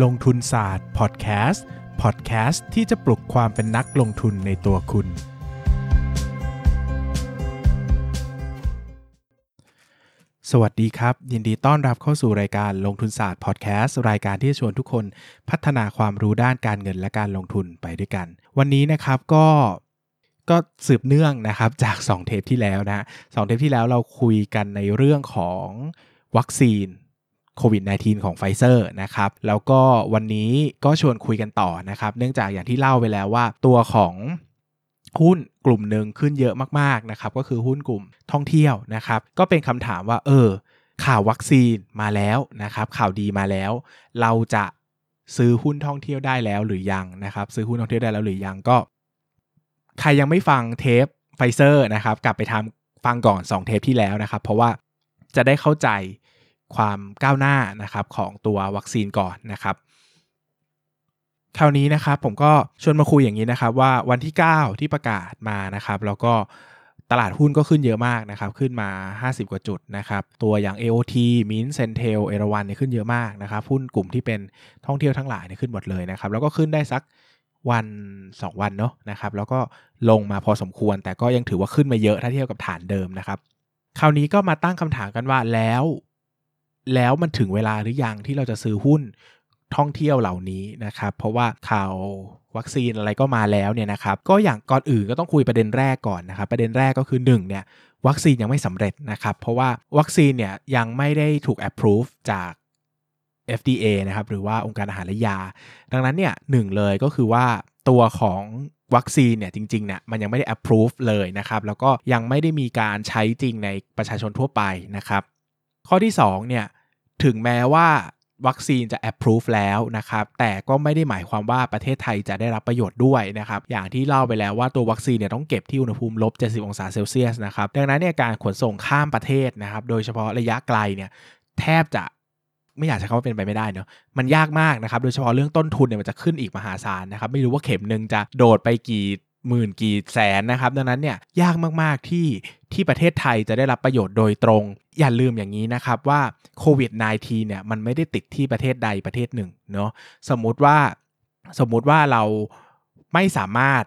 ลงทุนศาสตร์พอดแคสต์พอดแคสต์ที่จะปลุกความเป็นนักลงทุนในตัวคุณ สวัสดีครับ ยินดีต้อนรับเข้าสู่รายการลงทุนศาสตร์พอดแคสต์รายการที่ชวนทุกคนพัฒนาความรู้ด้านการเงินและการลงทุนไปด้วยกัน วันนี้นะครับก็ก็สืบเนื่องนะครับจาก 2 เทปที่แล้วนะสองเทปที่แล้วเราคุยกันในเรื่องของวัคซีน โควิด -19 ของไฟเซอร์นะครับ แล้วก็วันนี้ก็ชวนคุยกันต่อนะครับ เนื่องจากอย่างที่เล่าไปแล้วว่า ตัวของหุ้นกลุ่มหนึ่งขึ้นเยอะมากๆนะครับ ก็คือหุ้นกลุ่มท่องเที่ยวนะครับ ก็เป็นคำถามว่า เออ ข่าววัคซีนมาแล้วนะครับ ข่าวดีมาแล้ว เราจะซื้อหุ้นท่องเที่ยวได้แล้วหรือยังนะครับ ซื้อหุ้นท่องเที่ยวได้แล้วหรือยังก็ ใครยังไม่ฟังเทปไฟเซอร์นะครับ กลับไปทำฟังก่อน 2 เทปที่แล้วนะครับ เพราะว่าจะได้เข้าใจ ความก้าวหน้านะครับของตัววัคซีนก่อนนะครับคราวนี้นะครับผมก็ชวนมาคุยอย่างนี้นะครับว่าวันที่ 9 ที่ประกาศมานะครับ แล้วก็ตลาดหุ้นก็ขึ้นเยอะมากนะครับ ขึ้นมา 50 กว่าจุดนะครับ ตัวอย่าง AOT Mint Centel เอราวันเนี่ยขึ้นเยอะมากนะครับหุ้นกลุ่มที่เป็นท่องเที่ยวทั้งหลายเนี่ยขึ้นหมดเลยนะครับ แล้วก็ขึ้นได้สักวัน 2 วันเนาะนะครับ แล้วก็ลงมาพอสมควร แต่ก็ยังถือว่าขึ้นมาเยอะถ้าเทียบกับฐานเดิมนะครับ คราวนี้ก็มาตั้งคำถามกันว่าแล้ว แล้วมันถึงเวลาหรือยังที่เราจะซื้อหุ้นท่องเที่ยวเหล่านี้นะครับ เพราะว่าข่าววัคซีนอะไรก็มาแล้วเนี่ยนะครับ ก็อย่างก่อนอื่นก็ต้องคุยประเด็นแรกก่อนนะครับ ประเด็นแรกก็คือ1เนี่ยวัคซีนยังไม่สำเร็จนะครับ เพราะว่าวัคซีนเนี่ยยังไม่ได้ถูก approve จาก FDA นะครับ หรือว่าองค์การอาหารและยา ดังนั้นเนี่ยหนึ่งเลยก็คือว่าตัวของวัคซีนเนี่ยจริงๆเนี่ยมันยังไม่ได้ approve เลยนะครับ แล้วก็ยังไม่ได้มีการใช้จริงในประชาชนทั่วไปนะครับ ข้อที่2เนี่ยถึงแม้ว่าวัคซีนจะ approve แล้วนะครับแต่ก็ไม่ได้หมายความว่าประเทศไทยจะได้รับประโยชน์ด้วยนะครับอย่างที่เล่าไปแล้วว่าตัววัคซีนเนี่ยต้องเก็บที่อุณหภูมิลบ 70 องศาเซลเซียสนะครับดังนั้นเนี่ยการขนส่งข้ามประเทศนะครับโดยเฉพาะระยะไกลเนี่ยแทบจะไม่อยากใช้คำว่าเป็นไปไม่ได้เนาะมันยากมากนะครับโดยเฉพาะเรื่องต้นทุนเนี่ยมันจะขึ้นอีกมหาศาลนะครับไม่รู้ว่าเข็มหนึ่งจะโดดไปกี่ หมื่นกี่แสนนะครับ ดังนั้นเนี่ยยากมาก ๆ ที่ที่ประเทศไทยจะได้รับประโยชน์โดยตรง อย่าลืมอย่างนี้นะครับว่าโควิด -19 เนี่ยมันไม่ได้ติดที่ประเทศใดประเทศหนึ่งเนาะสมมุติว่าสมมุติว่าเราไม่สามารถ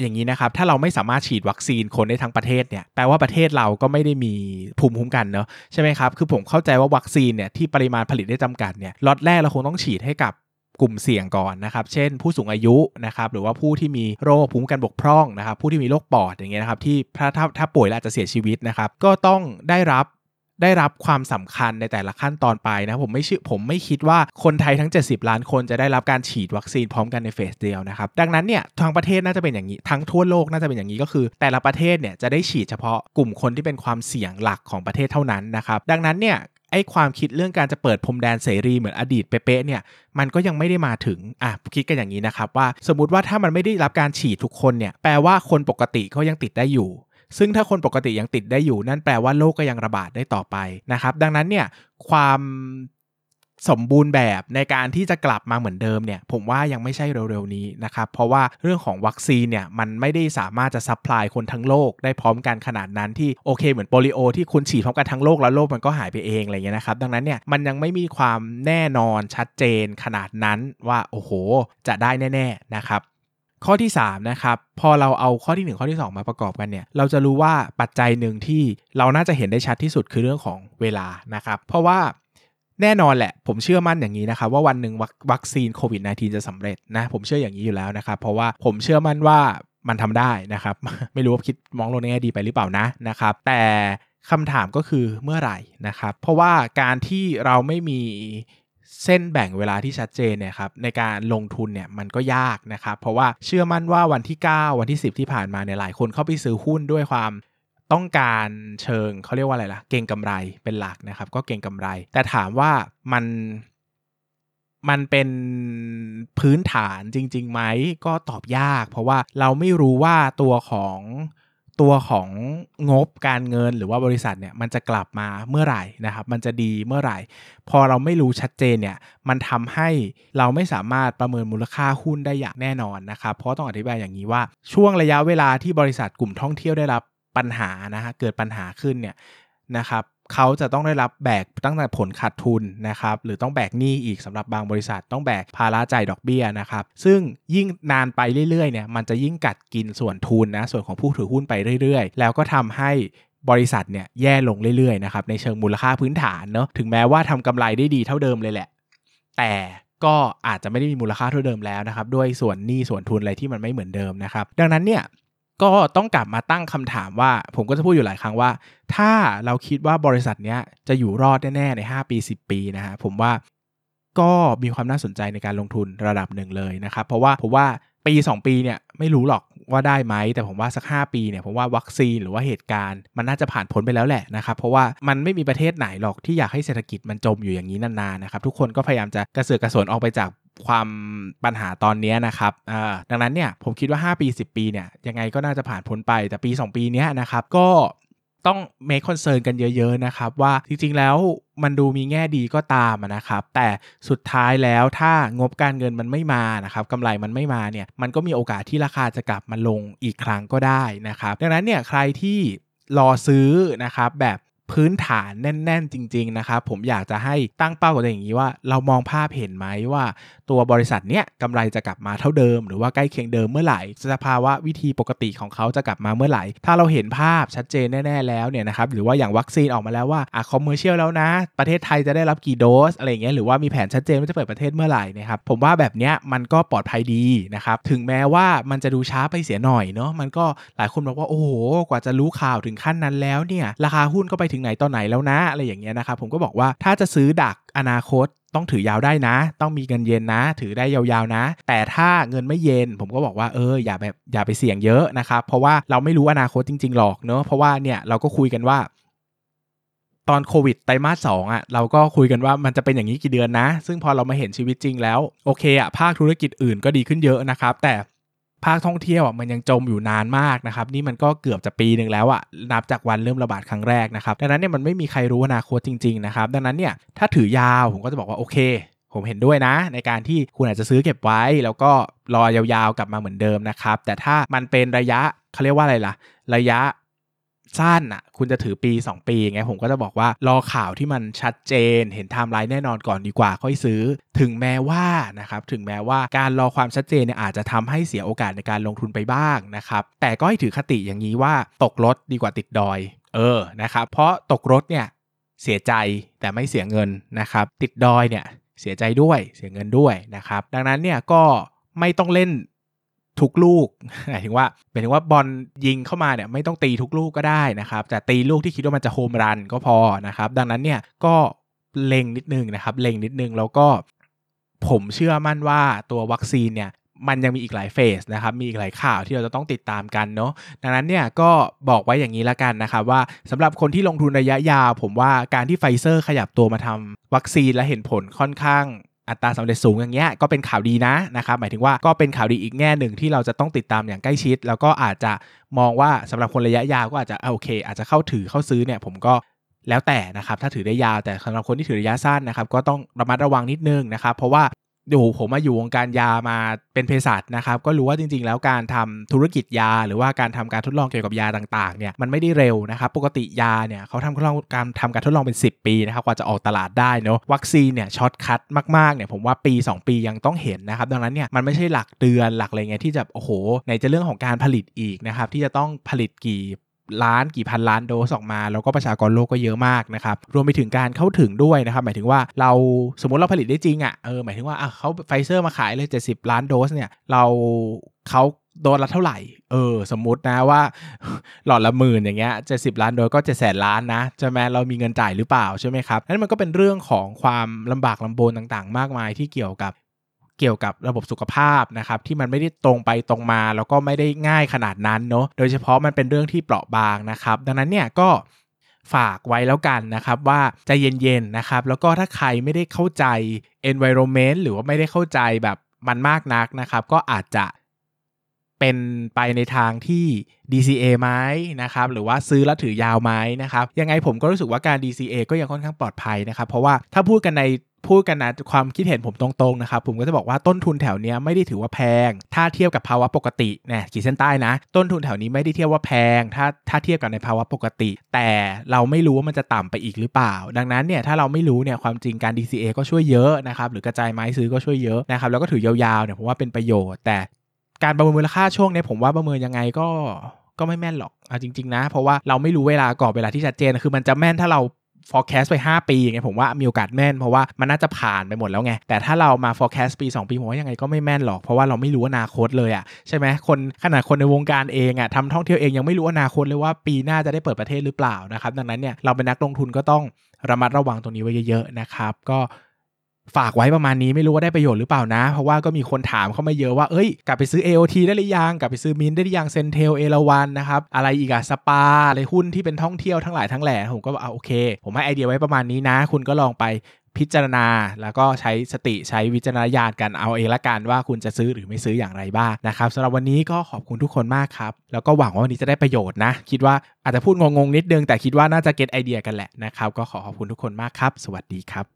อย่างนี้นะครับ ถ้าเราไม่สามารถฉีดวัคซีนคนได้ทั้งประเทศเนี่ย แปลว่าประเทศเราก็ไม่ได้มีภูมิคุ้มกันเนาะใช่ไหมครับ คือผมเข้าใจว่าวัคซีนเนี่ยที่ปริมาณผลิตได้จำกัดเนี่ย ล็อตแรกเราคงต้องฉีดให้กับ กลุ่มเสี่ยงก่อนนะครับ เช่น ผู้สูงอายุนะครับหรือว่าผู้ที่มีโรคภูมิคุ้มกันบกพร่องนะครับ ผู้ที่มีโรคปอดอย่างเงี้ยนะครับที่ถ้าถ้าถ้าป่วยแล้วอาจจะเสียชีวิตนะครับ ก็ต้องได้รับได้รับความสำคัญในแต่ละขั้นตอนไปนะผมไม่ชื่อผมไม่คิดว่าคนไทยทั้ง 70 ล้านคนจะได้รับการฉีดวัคซีนพร้อมกันในเฟสเดียวนะครับ ดังนั้นเนี่ยทางประเทศน่าจะเป็นอย่างนี้ทั้งทั่วโลกน่าจะเป็นอย่างนี้ก็คือ แต่ละประเทศเนี่ยจะได้ฉีดเฉพาะกลุ่มคนที่เป็นความเสี่ยงหลักของประเทศเท่านั้นนะครับ ดังนั้นเนี่ย เออความคิดเรื่องการจะเปิดพรมแดนเสรีเหมือนอดีตเป๊ะๆเนี่ยมันก็ยังไม่ได้มาถึงอะคิดกันอย่างนี้นะครับว่าสมมติว่าถ้ามันไม่ได้รับการฉีดทุกคนเนี่ยแปลว่าคนปกติเขายังติดได้อยู่ ซึ่งถ้าคนปกติยังติดได้อยู่ นั่นแปลว่าโรคก็ยังระบาดได้ต่อไปนะครับดังนั้นเนี่ยความ สมบูรณ์แบบในการที่จะกลับมาเหมือนเดิมเนี่ยผมว่ายังไม่ใช่เร็วๆนี้นะครับเพราะว่าเรื่องของวัคซีนเนี่ยมันไม่ได้สามารถจะ supply คนทั้งโลกได้พร้อมกันขนาดนั้นที่โอเคเหมือนโปลิโอที่คุณฉีดพร้อมกันทั้งโลกแล้วโลกมันก็หายไปเองอะไรเงี้ยนะครับดังนั้นเนี่ยมันยังไม่มีความแน่นอนชัดเจนขนาดนั้นว่าโอ้โห จะได้แน่ๆนะครับข้อที่3นะครับพอเราเอาข้อที่ 1 ข้อที่ 2 มาประกอบกันเนี่ยเราจะรู้ว่าปัจจัยหนึ่งที่เราน่าจะเห็นได้ชัดที่สุดคือเรื่องของเวลานะครับเพราะว่า แน่นอนแหละ ผมเชื่อมั่นอย่างนี้นะครับว่าวันหนึ่งวัคซีนโควิด -19 จะสำเร็จนะ ผมเชื่ออย่างนี้อยู่แล้วนะครับเพราะว่าผมเชื่อมั่นว่ามันทำได้นะครับ ไม่รู้ว่าคิดมองโลกในแง่ดีไปหรือเปล่านะนะครับ แต่คำถามก็คือเมื่อไหร่นะครับ เพราะว่าการที่เราไม่มีเส้นแบ่งเวลาที่ชัดเจนเนี่ยครับในการลงทุนเนี่ยมันก็ยากนะครับ เพราะว่าเชื่อมั่นว่าวันที่ 9 วันที่ 10 ที่ผ่านมาเนี่ยหลายคนเข้าไปซื้อหุ้นด้วยความ ต้องการเชิงเขาเรียกว่าอะไรล่ะ เก่งกำไรเป็นหลักนะครับ ก็เก่งกำไร แต่ถามว่ามันมันเป็นพื้นฐานจริงๆไหมก็ตอบยาก เพราะว่าเราไม่รู้ว่าตัวของตัวของงบการเงินหรือว่าบริษัทเนี่ยมันจะกลับมาเมื่อไหร่นะครับ มันจะดีเมื่อไหร่ พอเราไม่รู้ชัดเจนเนี่ยมันทำให้เราไม่สามารถประเมินมูลค่าหุ้นได้อย่างแน่นอนนะครับ เพราะต้องอธิบายอย่างนี้ว่าช่วงระยะเวลาที่บริษัทกลุ่มท่องเที่ยวได้รับ ปัญหานะฮะเกิดปัญหาขึ้นเนี่ยนะครับเขาจะต้องได้รับแบกตั้งแต่ผลขาดทุนนะครับหรือต้องแบกหนี้อีกสำหรับบางบริษัท ต้องแบกภาระจ่ายดอกเบี้ยนะครับซึ่งยิ่งนานไปเรื่อยๆเนี่ยมันจะยิ่งกัดกินส่วนทุนนะส่วนของผู้ถือหุ้นไปเรื่อยๆ แล้วก็ทำให้บริษัทเนี่ยแย่ลงเรื่อยๆนะครับในเชิงมูลค่าพื้นฐานเนาะถึงแม้ว่าทำกำไรได้ดีเท่าเดิมเลยแหละ แต่ก็อาจจะไม่ได้มีมูลค่าเท่าเดิมแล้วนะครับด้วยส่วนหนี้ส่วนทุนอะไรที่มันไม่เหมือนเดิมนะครับดังนั้นเนี่ย ก็ต้องกลับมาตั้งคำถามว่า ผมก็จะพูดอยู่หลายครั้งว่า ถ้าเราคิดว่าบริษัทเนี้ยจะอยู่รอดแน่ๆใน 5 ปี 10 ปีนะฮะผมว่าก็มีความน่าสนใจในการลงทุนระดับหนึ่งเลยนะครับ เพราะว่าผมว่าปี 2 ปีเนี่ยไม่รู้หรอกว่าได้ไหม แต่ผมว่าสัก 5 ปีเนี่ยผมว่าวัคซีนหรือว่าเหตุการณ์มันน่าจะผ่านพ้นไปแล้วแหละนะครับเพราะว่ามันไม่มีประเทศไหนหรอกที่อยากให้เศรษฐกิจมันจมอยู่อย่างนี้นานๆนะครับทุกคนก็พยายามจะกระเสือกกระสนออกไปจาก ความปัญหาตอนนี้นะครับดังนั้นเนี่ยผมคิดว่า 5 ปี 10 ปีเนี่ยยังไงก็น่าจะผ่านพ้นไปแต่ปี 2 ปีนี้นะครับก็ต้อง make concern กันเยอะ ๆ นะครับ ว่าจริง ๆ แล้วมันดูมีแง่ดีก็ตามนะครับ แต่สุดท้ายแล้วถ้างบการเงินมันไม่มานะครับกำไรมันไม่มาเนี่ยมันก็มีโอกาสที่ราคาจะกลับมาลงอีกครั้งก็ได้นะครับ ดังนั้นเนี่ยใครที่รอซื้อนะครับแบบ พื้นฐานแน่น ๆ จริง ๆ นะครับ ผมอยากจะให้ตั้งเป้ากับตัวอย่างนี้ว่า เรามองภาพเห็นไหมว่า ตัวบริษัทเนี้ยกำไรจะกลับมาเท่าเดิม หรือว่าใกล้เคียงเดิมเมื่อไหร่สภาวะวิถีปกติของเขาจะกลับมาเมื่อไหร่ ถ้าเราเห็นภาพชัดเจนแน่ ๆ แล้วเนี่ยนะครับหรือว่าอย่างวัคซีนออกมาแล้วว่าอะ commercial แล้วนะ ประเทศไทยจะได้รับกี่โดสอะไรเงี้ยหรือว่ามีแผนชัดเจนว่าจะเปิดประเทศเมื่อไหร่นะครับผมว่าแบบเนี้ยมันก็ปลอดภัยดีนะครับถึงแม้ว่ามันจะดูช้าไปเสียหน่อยเนาะมันก็หลายคนบอกว่าโอ้โหกว่าจะรู้ข่าวถึงขั้นนั้นแล้วเนี่ยราคาหุ้นก็ไปถึงไหนตอนไหนแล้วนะอะไรอย่างเงี้ยนะครับผมก็บอกว่าถ้าจะซื้อดักอนาคตต้องถือยาวได้นะ ต้องมีเงินเย็นนะ ถือได้ยาวๆนะ แต่ถ้าเงินไม่เย็น ผมก็บอกว่าเอออย่าแบบอย่าไปเสี่ยงเยอะนะครับ เพราะว่าเราไม่รู้อนาคตจริง ๆ หรอกเนอะเพราะว่าเนี่ยเราก็คุยกันว่าตอนโควิดไตรมาสสองอะเราก็คุยกันว่ามันจะเป็นอย่างนี้กี่เดือนนะ ซึ่งพอเรามาเห็นชีวิตจริงแล้ว โอเคอะภาคธุรกิจอื่นก็ดีขึ้นเยอะนะครับ แต่ ภาคท่องเที่ยวอะมันยังจมอยู่นานมากนะครับนี่มันก็เกือบจะปีหนึ่งแล้วอะนับจากวันเริ่มระบาดครั้งแรกนะครับดังนั้นเนี่ยมันไม่มีใครรู้อนาคตจริงๆนะครับดังนั้นเนี่ยถ้าถือยาวผมก็จะบอกว่าโอเคผมเห็นด้วยนะ ในการที่คุณอาจจะซื้อเก็บไว้ แล้วก็รอยาวๆกลับมาเหมือนเดิมนะครับแต่ถ้ามันเป็นระยะเขาเรียกว่าอะไรล่ะ ระยะ สั้นอะ คุณจะถือปี 2 ปีไงผมก็จะบอกว่ารอข่าวที่มันชัดเจน เห็นไทม์ไลน์แน่นอนก่อนดีกว่าค่อยซื้อ ถึงแม้ว่านะครับถึงแม้ว่าการรอความชัดเจนเนี่ยอาจจะทำให้เสียโอกาสในการลงทุนไปบ้างนะครับแต่ก็ให้ถือคติอย่างนี้ว่าตกรถดีกว่าติดดอย เออนะครับเพราะตกรถเนี่ยเสียใจแต่ไม่เสียเงินนะครับติดดอยเนี่ยเสียใจด้วยเสียเงินด้วยนะครับดังนั้นเนี่ยก็ไม่ต้องเล่น ทุกลูกหมายถึงว่าหมายถึงว่าบอลยิงเข้ามาเนี่ยไม่ต้องตีทุกลูกก็ได้นะครับ แต่ตีลูกที่คิดว่ามันจะโฮมรันก็พอนะครับ ดังนั้นเนี่ยก็เล็งนิดนึงนะครับ เล็งนิดนึงแล้วก็ผมเชื่อมั่นว่าตัววัคซีนเนี่ยมันยังมีอีกหลายเฟสนะครับ มีอีกหลายข่าวที่เราจะต้องติดตามกันเนาะ ดังนั้นเนี่ยก็บอกไว้อย่างนี้ละกันนะครับว่าสำหรับคนที่ลงทุนระยะยาว ผมว่าการที่ไฟเซอร์ขยับตัวมาทำวัคซีนและเห็นผลค่อนข้าง อัตราสำเร็จสูงอย่างเงี้ยก็เป็นข่าวดีนะนะครับหมายถึงว่าก็เป็นข่าวดีอีกแง่หนึ่งที่เราจะต้องติดตามอย่างใกล้ชิด แล้วก็อาจจะมองว่าสำหรับคนระยะยาวก็อาจจะโอเค อาจจะเข้าถือเข้าซื้อเนี่ยผมก็แล้วแต่นะครับถ้าถือได้ยาวแต่สำหรับคนที่ถือระยะสั้นนะครับก็ต้องระมัดระวังนิดนึงนะครับเพราะว่า ดูผมมาอยู่วงการยามาเป็นเภสัชนะครับ ก็รู้ว่าจริง ๆ แล้วการทำธุรกิจยา หรือว่าการทำการทดลองเกี่ยวกับยาต่างๆเนี่ยมันไม่ได้เร็วนะครับ ปกติยาเนี่ยเขาทำการทำการทดลองเป็น 10 ปีนะครับกว่าจะออกตลาดได้เนาะวัคซีนเนี่ย shortcut มากๆเนี่ยผมว่าปี 2 ปียังต้องเห็นนะครับดังนั้นเนี่ยมันไม่ใช่หลักเดือนหลักอะไรเงี้ยที่จะโอ้โหไหนจะเรื่องของการผลิตอีกนะครับที่จะต้องผลิตกี่ ล้านกี่พันล้านโดสออกมา แล้วก็ประชากรโลกก็เยอะมากนะครับรวมไปถึงการเข้าถึงด้วยนะครับหมายถึงว่าเราสมมติเราผลิตได้จริงอ่ะเออหมายถึงว่าอะเขาไฟเซอร์มาขายเลย 70 ล้านโดสเนี่ยเราเขาโดสละเท่าไหร่ เออ สมมุตินะว่า หลอดละหมื่นอย่างเงี้ยเจ็ดสิบล้านโดยก็เจ็ดแสนล้านนะจะแม้เรามีเงินจ่ายหรือเปล่าใช่ไหมครับนั่นมันก็เป็นเรื่องของความลำบากลำบนต่างๆ มากมายที่เกี่ยวกับ เกี่ยวกับระบบสุขภาพนะครับที่มันไม่ได้ตรงไปตรงมา แล้วก็ไม่ได้ง่ายขนาดนั้นเนาะโดยเฉพาะมันเป็นเรื่องที่เปราะบางนะครับ ดังนั้นเนี่ยก็ฝากไว้แล้วกันนะครับว่าใจเย็นๆนะครับ แล้วก็ถ้าใครไม่ได้เข้าใจ environment หรือว่าไม่ได้เข้าใจแบบมันมากนักนะครับ ก็อาจจะ เป็นไปในทางที่ DCA ไหมนะครับ หรือว่าซื้อแล้วถือยาวไหมนะครับ ยังไงผมก็รู้สึกว่าการ DCA ก็ยังค่อนข้างปลอดภัยนะครับ เพราะว่าถ้าพูดกันในพูดกันนะความคิดเห็นผมตรงๆนะครับ ผมก็จะบอกว่าต้นทุนแถวเนี้ยไม่ได้ถือว่าแพง ถ้าเทียบกับภาวะปกติเนี่ยขีดเส้นใต้นะ ต้นทุนแถวนี้ไม่ได้เทียบว่าแพง ถ้าถ้าเทียบกับในภาวะปกติ แต่เราไม่รู้ว่ามันจะต่ำไปอีกหรือเปล่า ดังนั้นเนี่ยถ้าเราไม่รู้เนี่ยความจริงการ DCA ก็ช่วยเยอะนะครับหรือกระจายไม้ซื้อก็ช่วยเยอะนะครับแล้วก็ถือยาวๆเนี่ยผมว่าเป็นประโยชน์แต่ การประเมินมูลค่าช่วงนี้ผมว่าประเมินยังไงก็ก็ไม่แม่นหรอกเอาจริง ๆ นะ เพราะว่าเราไม่รู้เวลากรอบเวลาที่ชัดเจนคือมันจะแม่นถ้าเรา forecast ไป 5 ปีไงผมว่ามีโอกาสแม่นเพราะว่ามันน่าจะผ่านไปหมดแล้วไง แต่ถ้าเรามา forecast ปี 2 ปีผมว่ายังไงก็ไม่แม่นหรอก เพราะว่าเราไม่รู้อนาคตเลยอะ่ะใช่ไหมคนขนาดคนในวงการเองอะ่ะทำท่องเที่ยวเองยังไม่รู้อนาคตเลยว่าปีหน้าจะได้เปิดประเทศหรือเปล่านะครับดังนั้นเนี่ยเราเป็นนักลงทุนก็ต้องระมัดระวังตรงนี้ไว้เยอะๆนะครับก็ ฝากไว้ประมาณนี้ไม่รู้ว่าได้ประโยชน์หรือเปล่านะ เพราะว่าก็มีคนถามเข้ามาเยอะว่าเอ้ยกลับไปซื้อ AOT ได้หรือยังกลับไปซื้อมินได้หรือยัง CENTEL เอราวัณนะครับอะไรอีกอะสปาอะไรหุ้นที่เป็นท่องเที่ยวทั้งหลายทั้งแหล่ผมก็เอาโอเค ผมให้ไอเดียไว้ประมาณนี้นะ คุณก็ลองไปพิจารณาแล้วก็ใช้สติใช้วิจารณญาณกันเอาเองละกันว่าคุณจะซื้อหรือไม่ซื้ออย่างไรบ้างนะครับสำหรับวันนี้ก็ขอบคุณทุกคนมากครับ แล้วก็หวังว่าวันนี้จะได้ประโยชน์นะ คิดว่าอาจจะพูดงงๆนิดนึงแต่คิดว่าน่าจะ get ไอเดียกันแหละนะครับก็ขอขอบคุณทุกคนมากครับ สวัสดีครับ